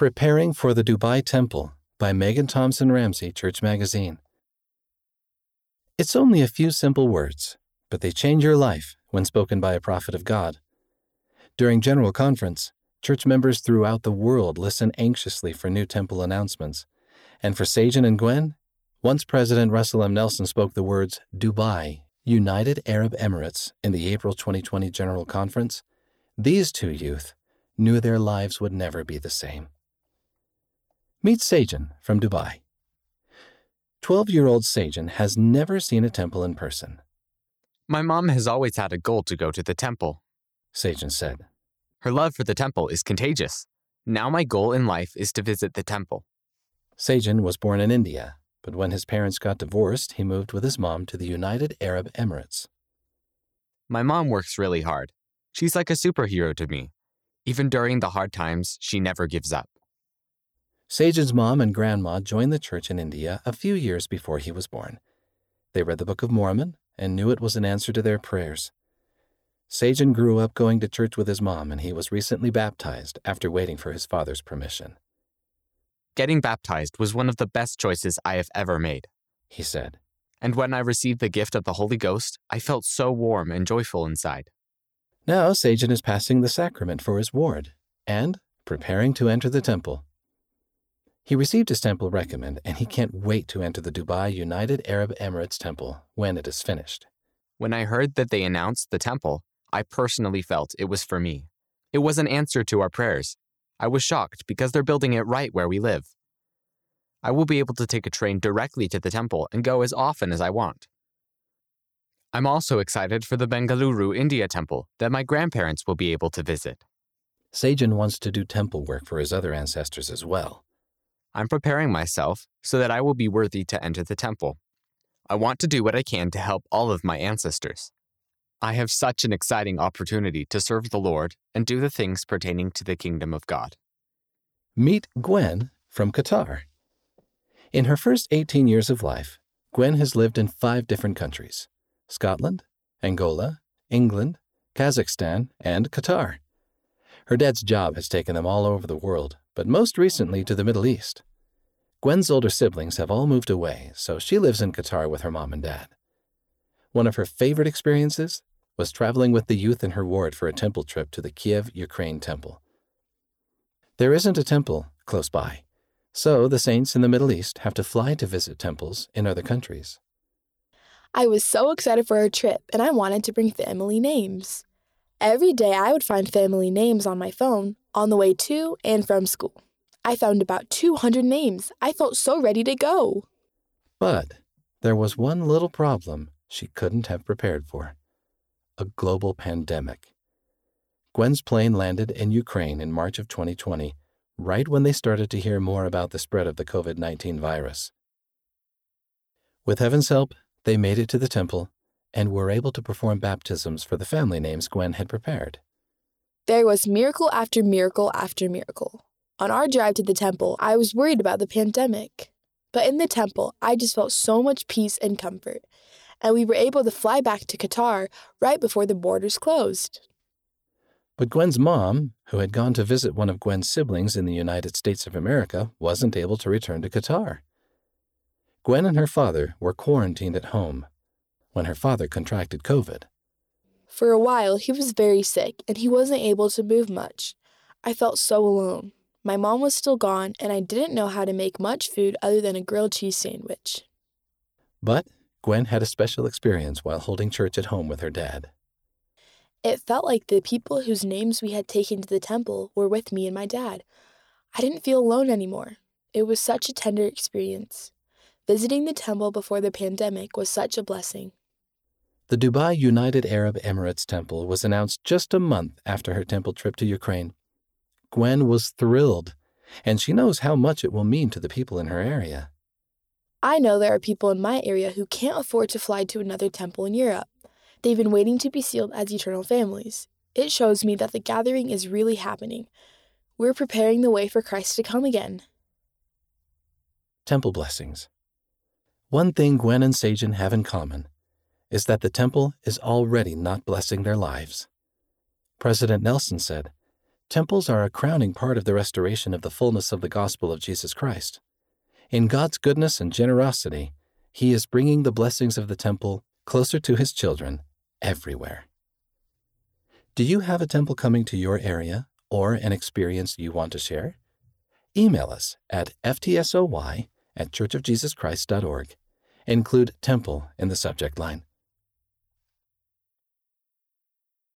Preparing for the Dubai Temple by Megan Thompson Ramsey, Church Magazine. It's only a few simple words, but they change your life when spoken by a prophet of God. During General Conference, church members throughout the world listen anxiously for new temple announcements. And for Sagen and Gwen, once President Russell M. Nelson spoke the words Dubai, United Arab Emirates, in the April 2020 General Conference, these two youth knew their lives would never be the same. Meet Sagen from Dubai. 12 year old Sagen has never seen a temple in person. My mom has always had a goal to go to the temple. Sagen said. Her love for the temple is contagious. Now my goal in life is to visit the temple. Sagen was born in India, but when his parents got divorced, he moved with his mom to the United Arab Emirates. My mom works really hard. She's like a superhero to me. Even during the hard times, she never gives up. Sagen's mom and grandma joined the church in India a few years before he was born. They read the Book of Mormon and knew it was an answer to their prayers. Sagen grew up going to church with his mom, and he was recently baptized after waiting for his father's permission. Getting baptized was one of the best choices I have ever made, he said. And when I received the gift of the Holy Ghost, I felt so warm and joyful inside. Now Sagen is passing the sacrament for his ward and preparing to enter the temple. He received his temple recommend, and he can't wait to enter the Dubai United Arab Emirates temple when it is finished. When I heard that they announced the temple, I personally felt it was for me. It was an answer to our prayers. I was shocked because they're building it right where we live. I will be able to take a train directly to the temple and go as often as I want. I'm also excited for the Bengaluru India temple that my grandparents will be able to visit. Sagen wants to do temple work for his other ancestors as well. I'm preparing myself so that I will be worthy to enter the temple. I want to do what I can to help all of my ancestors. I have such an exciting opportunity to serve the Lord and do the things pertaining to the kingdom of God. Meet Gwen from Qatar. In her first 18 years of life, Gwen has lived in five different countries Scotland, Angola, England, Kazakhstan, and Qatar. Her dad's job has taken them all over the world, but most recently to the Middle East. Gwen's older siblings have all moved away, so she lives in Qatar with her mom and dad. One of her favorite experiences was traveling with the youth in her ward for a temple trip to the Kiev, Ukraine temple. There isn't a temple close by, so the saints in the Middle East have to fly to visit temples in other countries. I was so excited for our trip, and I wanted to bring family names. Every day I would find family names on my phone on the way to and from school. I found about 200 names. I felt so ready to go. But there was one little problem she couldn't have prepared for a global pandemic. Gwen's plane landed in Ukraine in March of 2020, right when they started to hear more about the spread of the COVID 19 virus. With heaven's help, they made it to the temple and were able to perform baptisms for the family names Gwen had prepared. There was miracle after miracle after miracle. On our drive to the temple, I was worried about the pandemic. But in the temple, I just felt so much peace and comfort. And we were able to fly back to Qatar right before the borders closed. But Gwen's mom, who had gone to visit one of Gwen's siblings in the United States of America, wasn't able to return to Qatar. Gwen and her father were quarantined at home when her father contracted COVID. For a while, he was very sick and he wasn't able to move much. I felt so alone. My mom was still gone, and I didn't know how to make much food other than a grilled cheese sandwich. But Gwen had a special experience while holding church at home with her dad. It felt like the people whose names we had taken to the temple were with me and my dad. I didn't feel alone anymore. It was such a tender experience. Visiting the temple before the pandemic was such a blessing. The Dubai United Arab Emirates Temple was announced just a month after her temple trip to Ukraine. Gwen was thrilled, and she knows how much it will mean to the people in her area. I know there are people in my area who can't afford to fly to another temple in Europe. They've been waiting to be sealed as eternal families. It shows me that the gathering is really happening. We're preparing the way for Christ to come again. Temple Blessings One thing Gwen and Sagen have in common is that the temple is already not blessing their lives. President Nelson said, Temples are a crowning part of the restoration of the fullness of the gospel of Jesus Christ. In God's goodness and generosity, He is bringing the blessings of the temple closer to His children everywhere. Do you have a temple coming to your area or an experience you want to share? Email us at ftsoy at churchofjesuschrist.org. Include temple in the subject line.